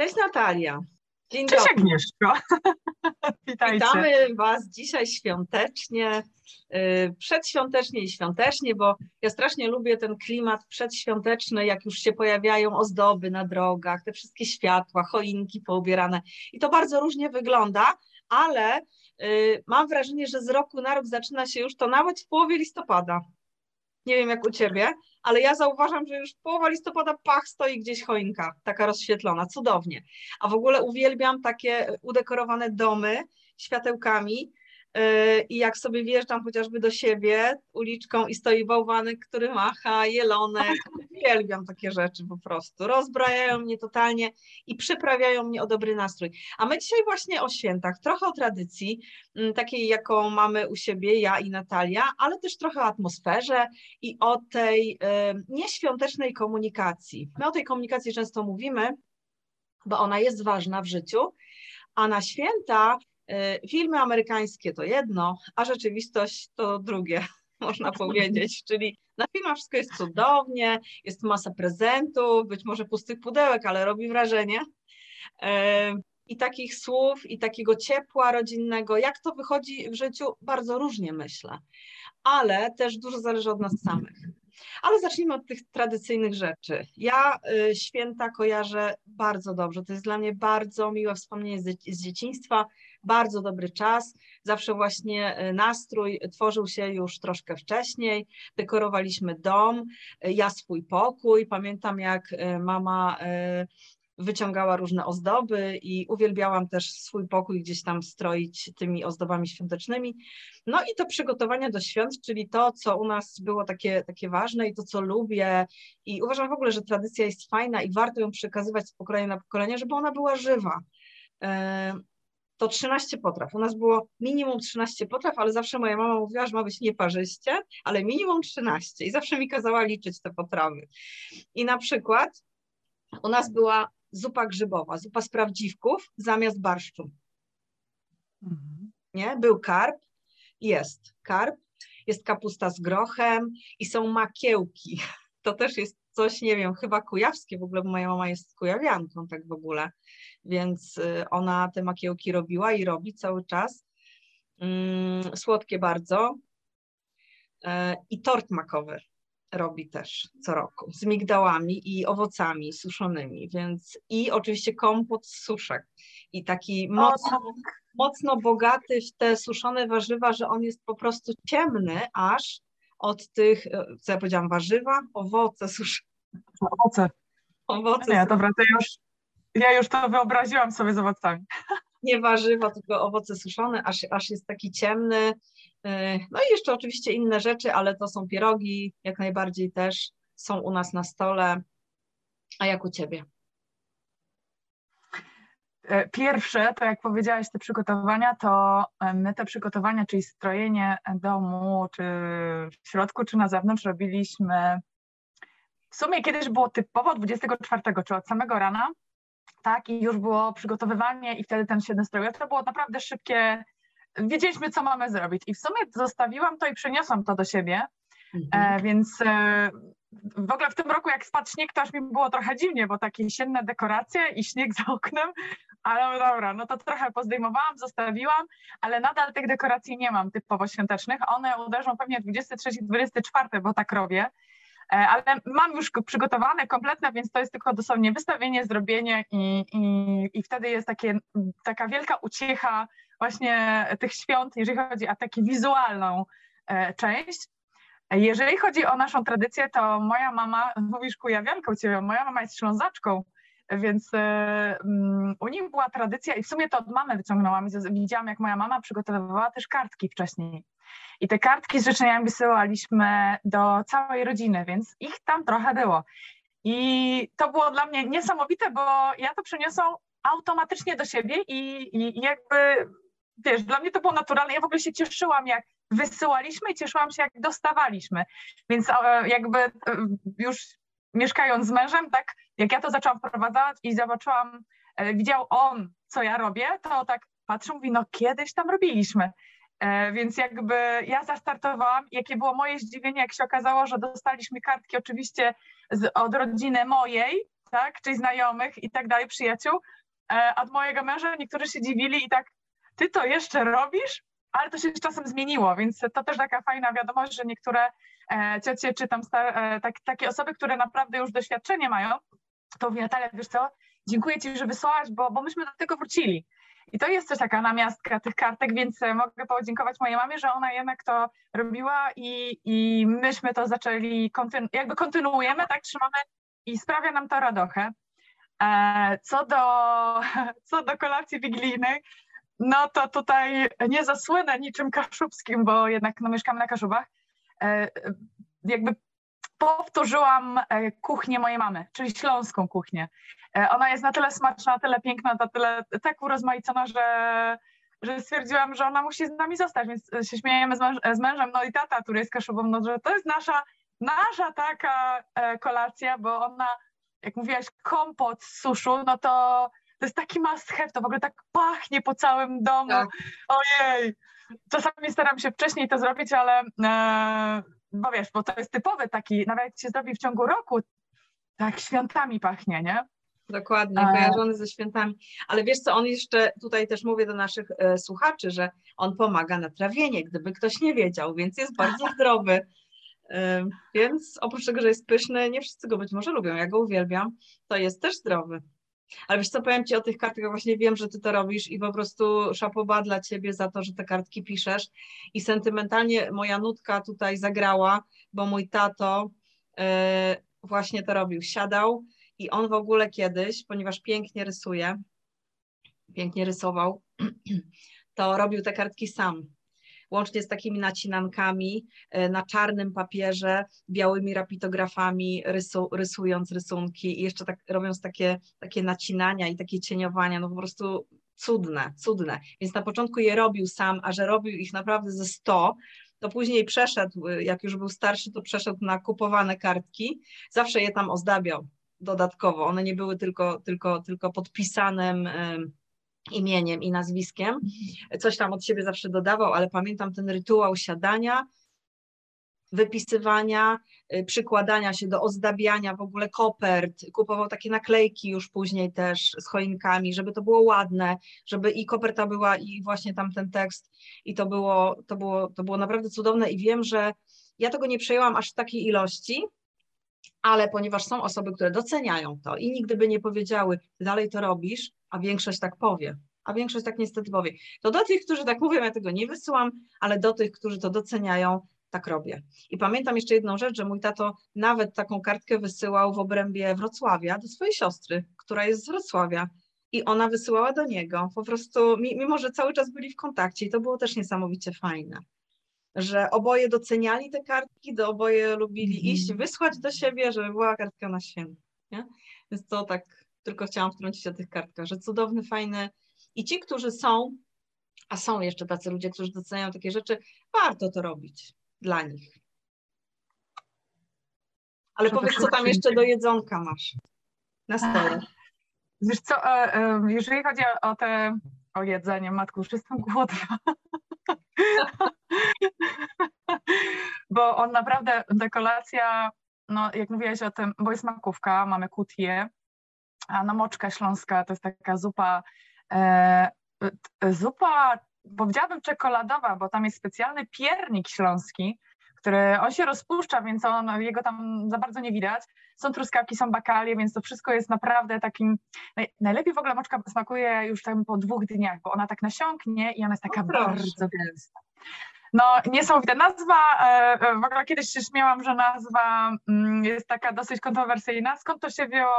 Cześć Natalia. Dzień Cześć dobry. Agnieszko. Witajcie. Witamy Was dzisiaj świątecznie, y, przedświątecznie i świątecznie, bo ja strasznie lubię ten klimat przedświąteczny, jak już się pojawiają ozdoby na drogach, te wszystkie światła, choinki poubierane i to bardzo różnie wygląda, ale y, mam wrażenie, że z roku na rok zaczyna się już to nawet w połowie listopada. Nie wiem jak u Ciebie, ale ja zauważam, że już połowa listopada pach stoi gdzieś choinka, taka rozświetlona, cudownie. A w ogóle uwielbiam takie udekorowane domy światełkami, i jak sobie wjeżdżam chociażby do siebie uliczką i stoi bałwanek, który macha, jelonek, uwielbiam takie rzeczy po prostu. Rozbrajają mnie totalnie i przyprawiają mnie o dobry nastrój. A my dzisiaj właśnie o świętach, trochę o tradycji, mm, takiej jaką mamy u siebie, ja i Natalia, ale też trochę o atmosferze i o tej y, nieświątecznej komunikacji. My o tej komunikacji często mówimy, bo ona jest ważna w życiu, a na święta filmy amerykańskie to jedno, a rzeczywistość to drugie, można powiedzieć. Czyli na filmach wszystko jest cudownie, jest masa prezentów, być może pustych pudełek, ale robi wrażenie. E, I takich słów, i takiego ciepła rodzinnego. Jak to wychodzi w życiu? Bardzo różnie myślę, ale też dużo zależy od nas samych. Ale zacznijmy od tych tradycyjnych rzeczy. Ja y, święta kojarzę bardzo dobrze. To jest dla mnie bardzo miłe wspomnienie z dzieciństwa bardzo dobry czas. Zawsze właśnie e, nastrój tworzył się już troszkę wcześniej. Dekorowaliśmy dom, e, ja swój pokój. Pamiętam, jak e, mama wyciągała różne ozdoby i uwielbiałam też swój pokój gdzieś tam stroić tymi ozdobami świątecznymi. No i to przygotowanie do świąt, czyli to, co u nas było takie, takie ważne i to, co lubię i uważam w ogóle, że tradycja jest fajna i warto ją przekazywać z pokolenia na pokolenie, żeby ona była żywa to 13 potraw. U nas było minimum 13 potraw, ale zawsze moja mama mówiła, że ma być nieparzyście, ale minimum 13 i zawsze mi kazała liczyć te potrawy. I na przykład u nas była zupa grzybowa, zupa z prawdziwków zamiast barszczu. Mhm. Nie? Był karp, jest karp, jest kapusta z grochem i są makiełki. To też jest coś, nie wiem, chyba kujawskie w ogóle, bo moja mama jest kujawianką tak w ogóle więc y, ona te makiełki robiła i robi cały czas. Mm, słodkie bardzo. E, I tort makowy robi też co roku z migdałami i owocami suszonymi, więc i oczywiście kompot z suszek i taki mocno, tak. mocno bogaty w te suszone warzywa, że on jest po prostu ciemny aż od tych, e, co ja powiedziałam, warzywa, owoce suszone. Owoce. Owoce. Nie, dobra, to już ja już to wyobraziłam sobie z owocami. Nie warzywa, tylko owoce suszone, aż, aż jest taki ciemny. Y, no i jeszcze oczywiście inne rzeczy, ale to są pierogi, jak najbardziej też są u nas na stole. A jak u Ciebie? E, pierwsze, to jak powiedziałaś, te przygotowania, to e, my te przygotowania, czyli strojenie domu, czy w środku, czy na zewnątrz, robiliśmy w sumie kiedyś było typowo 24, czy od samego rana tak, i już było przygotowywanie i wtedy ten się nastroił. To było naprawdę szybkie, wiedzieliśmy, co mamy zrobić. I w sumie zostawiłam to i przeniosłam to do siebie, mhm. e, więc e, w ogóle w tym roku, jak spadł śnieg, to aż mi było trochę dziwnie, bo takie jesienne dekoracje i śnieg za oknem, ale dobra, no to trochę pozdejmowałam, zostawiłam, ale nadal tych dekoracji nie mam typowo świątecznych. One uderzą pewnie 23-24, bo tak robię. E, ale mam już przygotowane, kompletne, więc to jest tylko dosłownie wystawienie, zrobienie i, i, i wtedy jest takie, taka wielka uciecha właśnie tych świąt, jeżeli chodzi o taką wizualną e, część. Jeżeli chodzi o naszą tradycję, to moja mama, mówisz kujawianką ciebie, moja mama jest ślązaczką, więc e, mm, u nich była tradycja i w sumie to od mamy wyciągnęłam. Widziałam, jak moja mama przygotowywała też kartki wcześniej. I te kartki z życzeniami wysyłaliśmy do całej rodziny, więc ich tam trochę było. I to było dla mnie niesamowite, bo ja to przeniosłam automatycznie do siebie i, i jakby, wiesz, dla mnie to było naturalne. Ja w ogóle się cieszyłam, jak wysyłaliśmy i cieszyłam się, jak dostawaliśmy. Więc jakby e, już mieszkając z mężem, tak jak ja to zaczęłam wprowadzać i zobaczyłam, e, widział on, co ja robię, to tak patrzę, mówi, no kiedyś tam robiliśmy. E, więc jakby ja zastartowałam, jakie było moje zdziwienie, jak się okazało, że dostaliśmy kartki oczywiście z, od rodziny mojej, tak, czyli znajomych i tak dalej, przyjaciół, e, od mojego męża niektórzy się dziwili i tak, ty to jeszcze robisz? Ale to się czasem zmieniło, więc to też taka fajna wiadomość, że niektóre ciocie czy tam star, tak, takie osoby, które naprawdę już doświadczenie mają, to mówi Natalia, wiesz co, dziękuję Ci, że wysłałaś, bo, bo myśmy do tego wrócili. I to jest też taka namiastka tych kartek, więc e, mogę podziękować mojej mamie, że ona jednak to robiła i, i myśmy to zaczęli, kontynu jakby kontynuujemy, tak trzymamy i sprawia nam to radochę. E, co do, co do kolacji wigilijnej, no to tutaj nie zasłynę niczym kaszubskim, bo jednak no, mieszkamy na Kaszubach. E, jakby powtórzyłam kuchnię mojej mamy, czyli śląską kuchnię. E, ona jest na tyle smaczna, na tyle piękna, na tyle tak urozmaicona, że, że stwierdziłam, że ona musi z nami zostać, więc się śmiejemy z, męż, z mężem, no i tata, który jest kaszubą, no, że to jest nasza, nasza taka e, kolacja, bo ona, jak mówiłaś, kompot z suszu, no to to jest taki must have, to w ogóle tak pachnie po całym domu. Tak. Ojej! Czasami staram się wcześniej to zrobić, ale e, bo wiesz, bo to jest typowy taki, nawet jak się zrobi w ciągu roku, tak świątami pachnie, nie? Dokładnie, kojarzony ze świętami. Ale wiesz co, on jeszcze, tutaj też mówię do naszych e, słuchaczy, że on pomaga na trawienie, gdyby ktoś nie wiedział, więc jest bardzo zdrowy. E, więc oprócz tego, że jest pyszny, nie wszyscy go być może lubią, ja go uwielbiam, to jest też zdrowy. Ale wiesz co, powiem Ci o tych kartkach, właśnie wiem, że Ty to robisz i po prostu szapoba dla Ciebie za to, że te kartki piszesz i sentymentalnie moja nutka tutaj zagrała, bo mój tato e, właśnie to robił, siadał i on w ogóle kiedyś, ponieważ pięknie rysuje, pięknie rysował, to robił te kartki sam. Łącznie z takimi nacinankami e, na czarnym papierze, białymi rapitografami, rysu, rysując rysunki i jeszcze tak robiąc takie, takie nacinania i takie cieniowania, no po prostu cudne, cudne. Więc na początku je robił sam, a że robił ich naprawdę ze 100, to później przeszedł, jak już był starszy, to przeszedł na kupowane kartki, zawsze je tam ozdabiał dodatkowo. One nie były tylko, tylko, tylko podpisanym imieniem i nazwiskiem. Coś tam od siebie zawsze dodawał, ale pamiętam ten rytuał siadania, wypisywania, y, przykładania się do ozdabiania w ogóle kopert, kupował takie naklejki już później też z choinkami, żeby to było ładne, żeby i koperta była i właśnie tam ten tekst. I to było, to było, to było naprawdę cudowne. I wiem, że ja tego nie przejęłam aż w takiej ilości, ale ponieważ są osoby, które doceniają to i nigdy by nie powiedziały, dalej to robisz, a większość tak powie, a większość tak niestety powie, to do tych, którzy tak mówią, ja tego nie wysyłam, ale do tych, którzy to doceniają, tak robię. I pamiętam jeszcze jedną rzecz, że mój tato nawet taką kartkę wysyłał w obrębie Wrocławia do swojej siostry, która jest z Wrocławia. I ona wysyłała do niego. Po prostu, mimo że cały czas byli w kontakcie, i to było też niesamowicie fajne że oboje doceniali te kartki, do oboje lubili mm. iść, wysłać do siebie, żeby była kartka na święto. Nie? Więc to tak tylko chciałam wtrącić o tych kartkach, że cudowny, fajny. I ci, którzy są, a są jeszcze tacy ludzie, którzy doceniają takie rzeczy, warto to robić dla nich. Ale powiedz, co tam jeszcze do jedzonka masz na stole. Wiesz co, e, e, jeżeli chodzi o te, o jedzenie, matku, już jestem głodna. bo on naprawdę, dekolacja, no jak mówiłaś o tym, bo jest makówka, mamy kutię, a no moczka śląska to jest taka zupa, e, zupa, powiedziałabym czekoladowa, bo tam jest specjalny piernik śląski, który on się rozpuszcza, więc on, jego tam za bardzo nie widać. Są truskawki, są bakalie, więc to wszystko jest naprawdę takim. Najlepiej w ogóle moczka smakuje już tam po dwóch dniach, bo ona tak nasiąknie i ona jest taka bardzo gęsta. No, niesamowita nazwa. E, e, w ogóle kiedyś się śmiałam, że nazwa mm, jest taka dosyć kontrowersyjna. Skąd to się wzięło?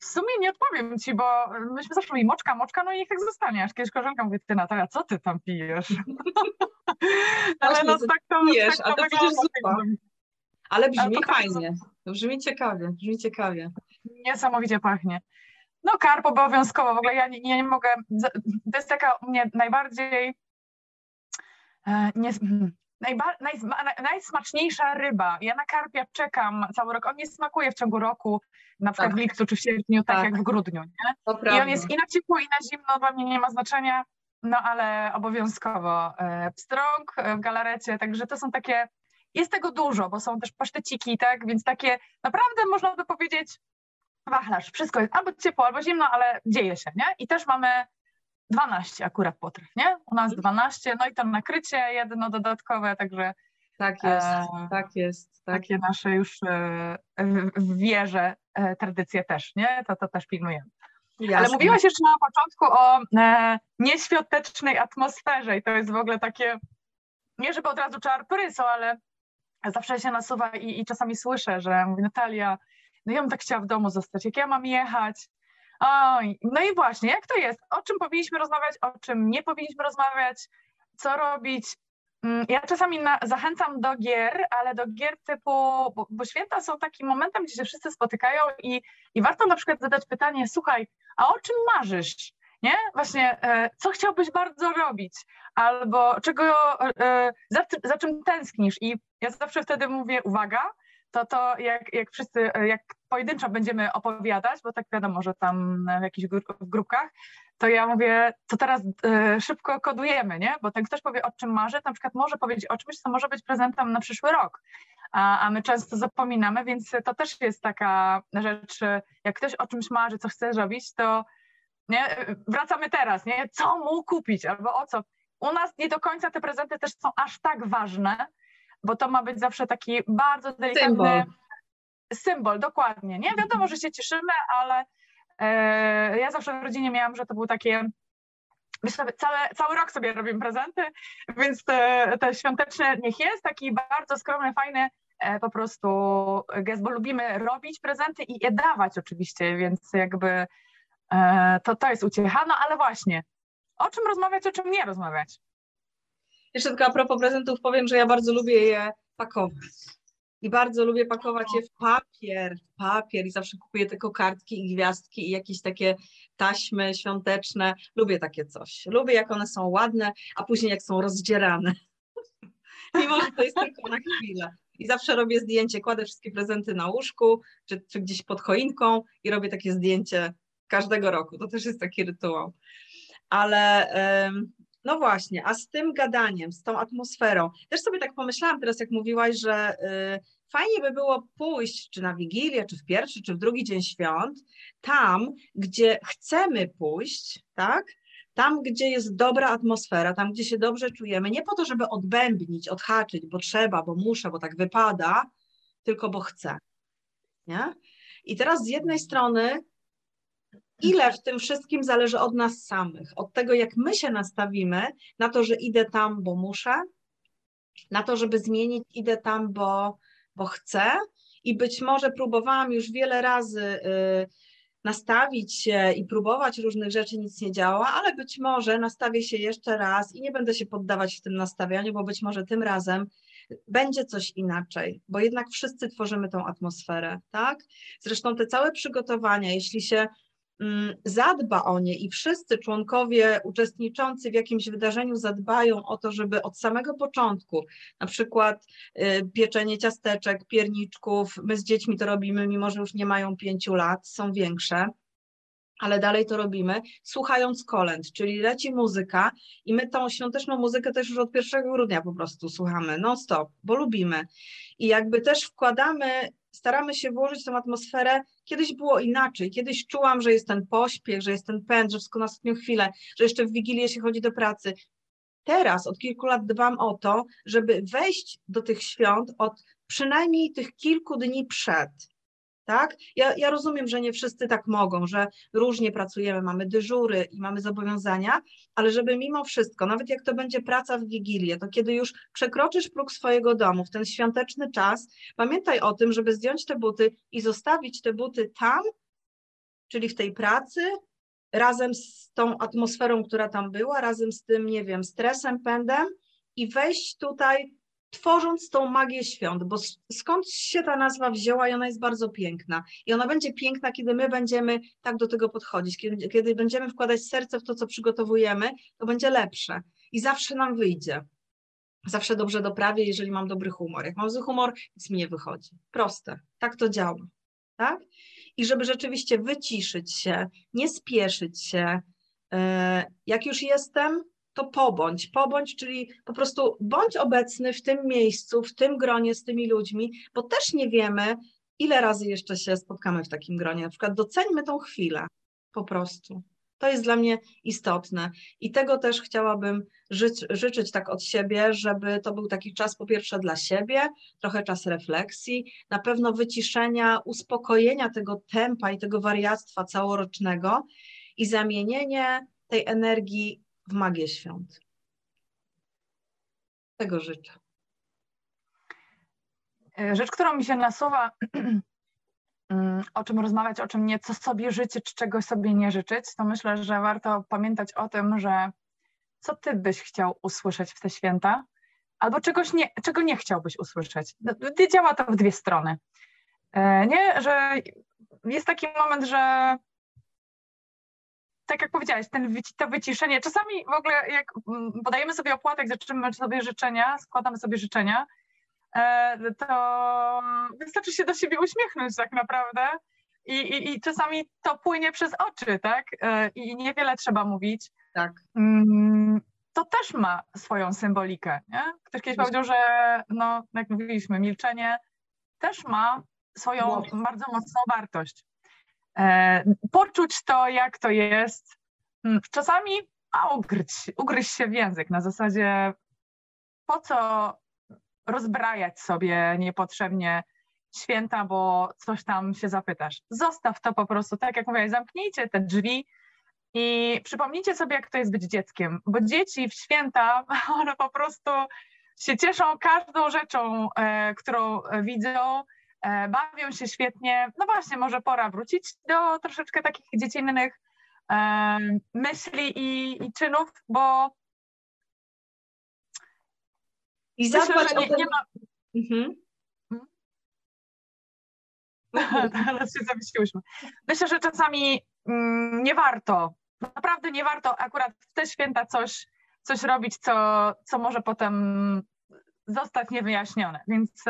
W sumie nie odpowiem ci, bo myśmy zawsze mówili moczka, moczka, no i niech tak zostanie. Aż kiedyś koleżanka mówi, ty Natalia, co ty tam pijesz? Ale no tak to pijesz, tak to, a to przecież zupa. Ale brzmi fajnie, to brzmi ciekawie, brzmi ciekawie. Niesamowicie pachnie. No karp obowiązkowo, w ogóle ja nie, nie mogę, to jest taka u mnie najbardziej E, nie, najba, naj, najsmaczniejsza ryba. Ja na karpia czekam cały rok. On nie smakuje w ciągu roku, na przykład tak. w lipcu czy w sierpniu, tak, tak. jak w grudniu. Nie? I on jest i na ciepło, i na zimno, dla mnie nie ma znaczenia, no ale obowiązkowo. E, pstrąg e, w galarecie, także to są takie, jest tego dużo, bo są też paszteciki, tak, więc takie naprawdę można by powiedzieć wachlarz, wszystko jest albo ciepło, albo zimno, ale dzieje się, nie? I też mamy 12 akurat potraw, nie? U nas 12, no i to nakrycie jedno dodatkowe, także tak jest, e, tak jest. Tak. Takie nasze już e, w wierze e, tradycje też, nie? To, to też pilnujemy. Jasne. Ale mówiłaś jeszcze na początku o e, nieświątecznej atmosferze i to jest w ogóle takie, nie żeby od razu czar prysł, ale zawsze się nasuwa i, i czasami słyszę, że mówi Natalia, no ja bym tak chciała w domu zostać, jak ja mam jechać? Oj, no i właśnie, jak to jest? O czym powinniśmy rozmawiać, o czym nie powinniśmy rozmawiać, co robić? Mm, ja czasami na, zachęcam do gier, ale do gier typu, bo, bo, święta są takim momentem, gdzie się wszyscy spotykają i, i warto na przykład zadać pytanie, słuchaj, a o czym marzysz? Nie? Właśnie, e, co chciałbyś bardzo robić? Albo czego, e, za, za czym tęsknisz? I ja zawsze wtedy mówię, uwaga, to to jak, jak wszyscy, jak pojedynczo będziemy opowiadać, bo tak wiadomo, że tam w jakichś w grupkach, to ja mówię, to teraz y, szybko kodujemy, nie? Bo ten ktoś powie, o czym marzy, na przykład może powiedzieć o czymś, co może być prezentem na przyszły rok. A, a my często zapominamy, więc to też jest taka rzecz, jak ktoś o czymś marzy, co chce zrobić, to nie? wracamy teraz, nie? Co mu kupić albo o co? U nas nie do końca te prezenty też są aż tak ważne, bo to ma być zawsze taki bardzo delikatny symbol, symbol dokładnie, nie? Wiadomo, że się cieszymy, ale e, ja zawsze w rodzinie miałam, że to był takie cały, cały rok sobie robimy prezenty, więc te, te świąteczne niech jest taki bardzo skromny, fajny e, po prostu gest, bo lubimy robić prezenty i je dawać oczywiście, więc jakby e, to, to jest uciecha, no ale właśnie, o czym rozmawiać, o czym nie rozmawiać? Jeszcze tylko a propos prezentów powiem, że ja bardzo lubię je pakować. I bardzo lubię pakować je w papier, w papier i zawsze kupuję tylko kartki i gwiazdki i jakieś takie taśmy świąteczne. Lubię takie coś. Lubię jak one są ładne, a później jak są rozdzierane. Mimo, że to jest tylko na chwilę. I zawsze robię zdjęcie, kładę wszystkie prezenty na łóżku, czy, czy gdzieś pod choinką i robię takie zdjęcie każdego roku. To też jest taki rytuał. Ale no właśnie, a z tym gadaniem, z tą atmosferą, też sobie tak pomyślałam teraz, jak mówiłaś, że y, fajnie by było pójść czy na Wigilię, czy w pierwszy, czy w drugi dzień świąt, tam, gdzie chcemy pójść, tak? Tam, gdzie jest dobra atmosfera, tam, gdzie się dobrze czujemy, nie po to, żeby odbębnić, odhaczyć, bo trzeba, bo muszę, bo tak wypada, tylko bo chcę. Nie? I teraz z jednej strony ile w tym wszystkim zależy od nas samych, od tego, jak my się nastawimy na to, że idę tam, bo muszę, na to, żeby zmienić, idę tam, bo, bo chcę. I być może próbowałam już wiele razy y, nastawić się i próbować różnych rzeczy, nic nie działa, ale być może nastawię się jeszcze raz i nie będę się poddawać w tym nastawianiu, bo być może tym razem będzie coś inaczej, bo jednak wszyscy tworzymy tą atmosferę, tak? Zresztą te całe przygotowania, jeśli się zadba o nie i wszyscy członkowie uczestniczący w jakimś wydarzeniu zadbają o to, żeby od samego początku, na przykład y, pieczenie ciasteczek, pierniczków, my z dziećmi to robimy, mimo że już nie mają pięciu lat, są większe, ale dalej to robimy, słuchając kolęd, czyli leci muzyka i my tą świąteczną muzykę też już od 1 grudnia po prostu słuchamy non-stop, bo lubimy. I jakby też wkładamy staramy się włożyć tą atmosferę. Kiedyś było inaczej. Kiedyś czułam, że jest ten pośpiech, że jest ten pęd, że wszystko na ostatnią chwilę, że jeszcze w Wigilię się chodzi do pracy. Teraz od kilku lat dbam o to, żeby wejść do tych świąt od przynajmniej tych kilku dni przed tak? Ja, ja rozumiem, że nie wszyscy tak mogą, że różnie pracujemy, mamy dyżury i mamy zobowiązania, ale żeby mimo wszystko, nawet jak to będzie praca w Wigilię, to kiedy już przekroczysz próg swojego domu w ten świąteczny czas, pamiętaj o tym, żeby zdjąć te buty i zostawić te buty tam, czyli w tej pracy, razem z tą atmosferą, która tam była, razem z tym, nie wiem, stresem, pędem i wejść tutaj tworząc tą magię świąt, bo skąd się ta nazwa wzięła i ona jest bardzo piękna. I ona będzie piękna, kiedy my będziemy tak do tego podchodzić, kiedy, kiedy będziemy wkładać serce w to, co przygotowujemy, to będzie lepsze i zawsze nam wyjdzie. Zawsze dobrze doprawię, jeżeli mam dobry humor. Jak mam zły humor, nic mi nie wychodzi. Proste. Tak to działa. Tak? I żeby rzeczywiście wyciszyć się, nie spieszyć się, e, jak już jestem, to pobądź, pobądź, czyli po prostu bądź obecny w tym miejscu, w tym gronie z tymi ludźmi, bo też nie wiemy, ile razy jeszcze się spotkamy w takim gronie. Na przykład doceńmy tą chwilę po prostu. To jest dla mnie istotne i tego też chciałabym żyć, życzyć tak od siebie, żeby to był taki czas po pierwsze dla siebie, trochę czas refleksji, na pewno wyciszenia, uspokojenia tego tempa i tego wariactwa całorocznego i zamienienie tej energii w magię świąt. Tego życzę. Rzecz, którą mi się nasuwa, Mm, o czym rozmawiać, o czym nie, co sobie życzyć, czy czegoś sobie nie życzyć, to myślę, że warto pamiętać o tym, że co ty byś chciał usłyszeć w te święta, albo czegoś nie, czego nie chciałbyś usłyszeć. Działa to w dwie strony. E, nie, że jest taki moment, że tak jak powiedziałeś, ten, to wyciszenie, czasami w ogóle jak mm, podajemy sobie opłatek, zaczynamy sobie życzenia, składamy sobie życzenia, E, to wystarczy się do siebie uśmiechnąć tak naprawdę. I, i, I, czasami to płynie przez oczy, tak? E, I niewiele trzeba mówić. Tak. Mm, to też ma swoją symbolikę, nie? Ktoś kiedyś powiedział, że no, jak mówiliśmy, milczenie też ma swoją bardzo mocną wartość. E, poczuć to, jak to jest. Mm, czasami a ugryźć, się w język na zasadzie po co rozbrajać sobie niepotrzebnie święta, bo coś tam się zapytasz. Zostaw to po prostu, tak jak mówię, zamknijcie te drzwi i przypomnijcie sobie, jak to jest być dzieckiem, bo dzieci w święta, one po prostu się cieszą każdą rzeczą, e, którą widzą, bawią się świetnie. No właśnie, może pora wrócić do troszeczkę takich dziecinnych e, myśli i, i czynów, bo i zadbać Myślę, nie, nie ma... Mhm. Teraz się zawiesiłyśmy. Myślę, że czasami mm, nie warto, naprawdę nie warto akurat w te święta coś, coś robić, co, co może potem zostać niewyjaśnione, więc...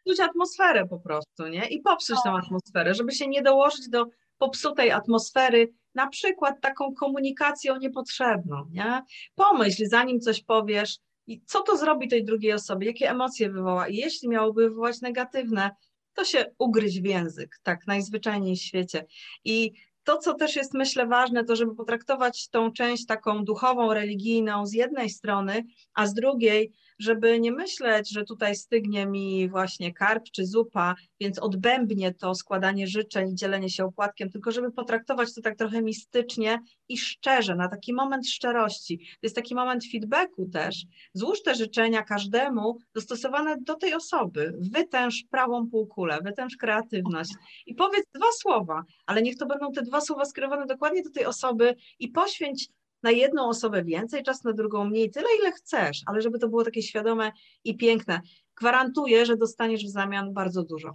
E, Psuć atmosferę po prostu, nie? I popsuć tą atmosferę, żeby się nie dołożyć do popsutej atmosfery, na przykład taką komunikacją niepotrzebną, nie? Pomyśl, zanim coś powiesz, i co to zrobi tej drugiej osobie, jakie emocje wywoła. I jeśli miałoby wywołać negatywne, to się ugryźć w język, tak najzwyczajniej w świecie. I to, co też jest myślę ważne, to żeby potraktować tą część taką duchową, religijną z jednej strony, a z drugiej żeby nie myśleć, że tutaj stygnie mi właśnie karp czy zupa, więc odbębnie to składanie życzeń i dzielenie się opłatkiem, tylko żeby potraktować to tak trochę mistycznie i szczerze, na taki moment szczerości. To jest taki moment feedbacku też. Złóż te życzenia każdemu dostosowane do tej osoby. Wytęż prawą półkulę, wytęż kreatywność i powiedz dwa słowa, ale niech to będą te dwa słowa skierowane dokładnie do tej osoby i poświęć na jedną osobę więcej, czas na drugą mniej, tyle ile chcesz, ale żeby to było takie świadome i piękne. Gwarantuję, że dostaniesz w zamian bardzo dużo.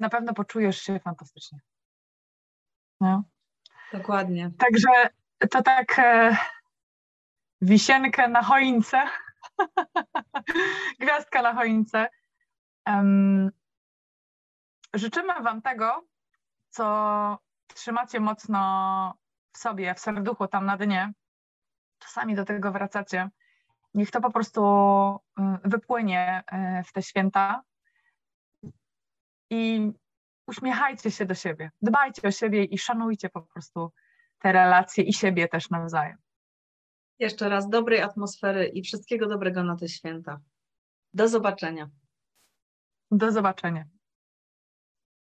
Na pewno poczujesz się fantastycznie. No. Dokładnie. Także to tak e, wisienkę na choince, gwiazdka na choince. Um, życzymy Wam tego, co trzymacie mocno w sobie, w serduchu, tam na dnie, czasami do tego wracacie. Niech to po prostu y, wypłynie y, w te święta i uśmiechajcie się do siebie, dbajcie o siebie i szanujcie po prostu te relacje i siebie też nawzajem. Jeszcze raz dobrej atmosfery i wszystkiego dobrego na te święta. Do zobaczenia. Do zobaczenia.